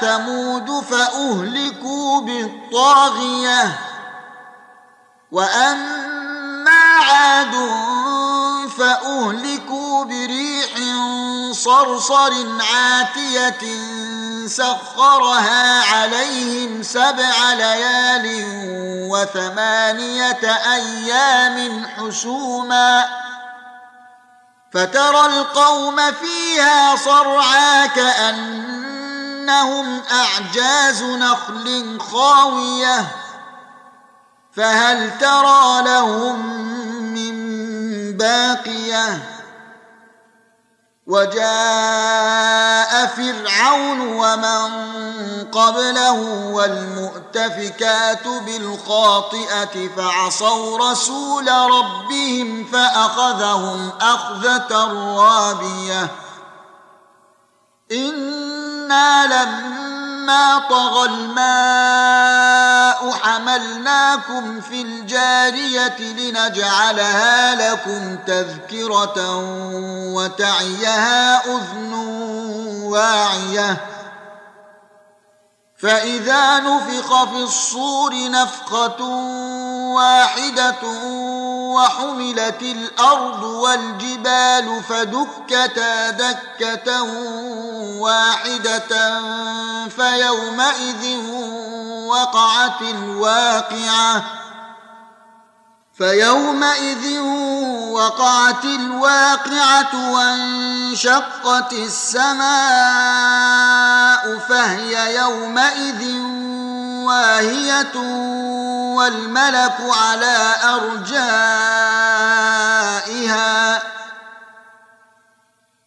ثمود فأهلكوا بالطاغية وأما عاد فأهلكوا بريح صرصر عاتية سخرها عليهم سبع ليال وثمانية أيام حسوما فترى القوم فيها صرعا كأنهم أعجاز نخل خاوية فهل ترى لهم من باقية؟ وجاء فرعون ومن قبله والمؤتفكات بالخاطئة فعصوا رسول ربهم فأخذهم أخذة رابية. أنا لما طغى الماء حملناكم في الجارية لنجعلها لكم تذكرة وتعيها أذن واعية. فإذا نفخ في الصور نفخة واحدة وحملت الأرض والجبال فدكتا دكة واحدة فيومئذ وقعت الواقعة فيومئذ وقعت الواقعة وانشقت السماء فهي يومئذ واهية والملك على ارجائها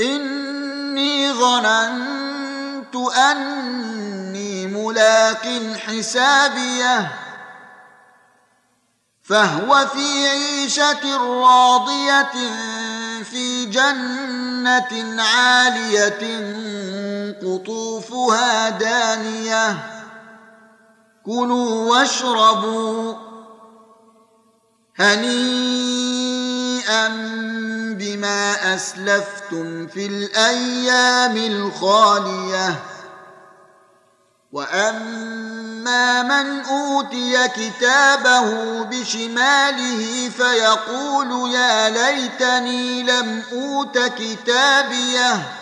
إني ظننت أني ملاق حسابيه فهو في عيشة راضية في جنة عالية قطوفها دانية. كلوا واشربوا هنيئا. بما أسلفتم في الأيام الخالية. وأما من أوتي كتابه بشماله فيقول يا ليتني لم أوت كتابيه.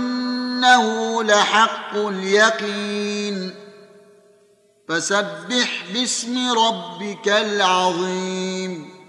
وانه لحق اليقين. فسبح باسم ربك العظيم.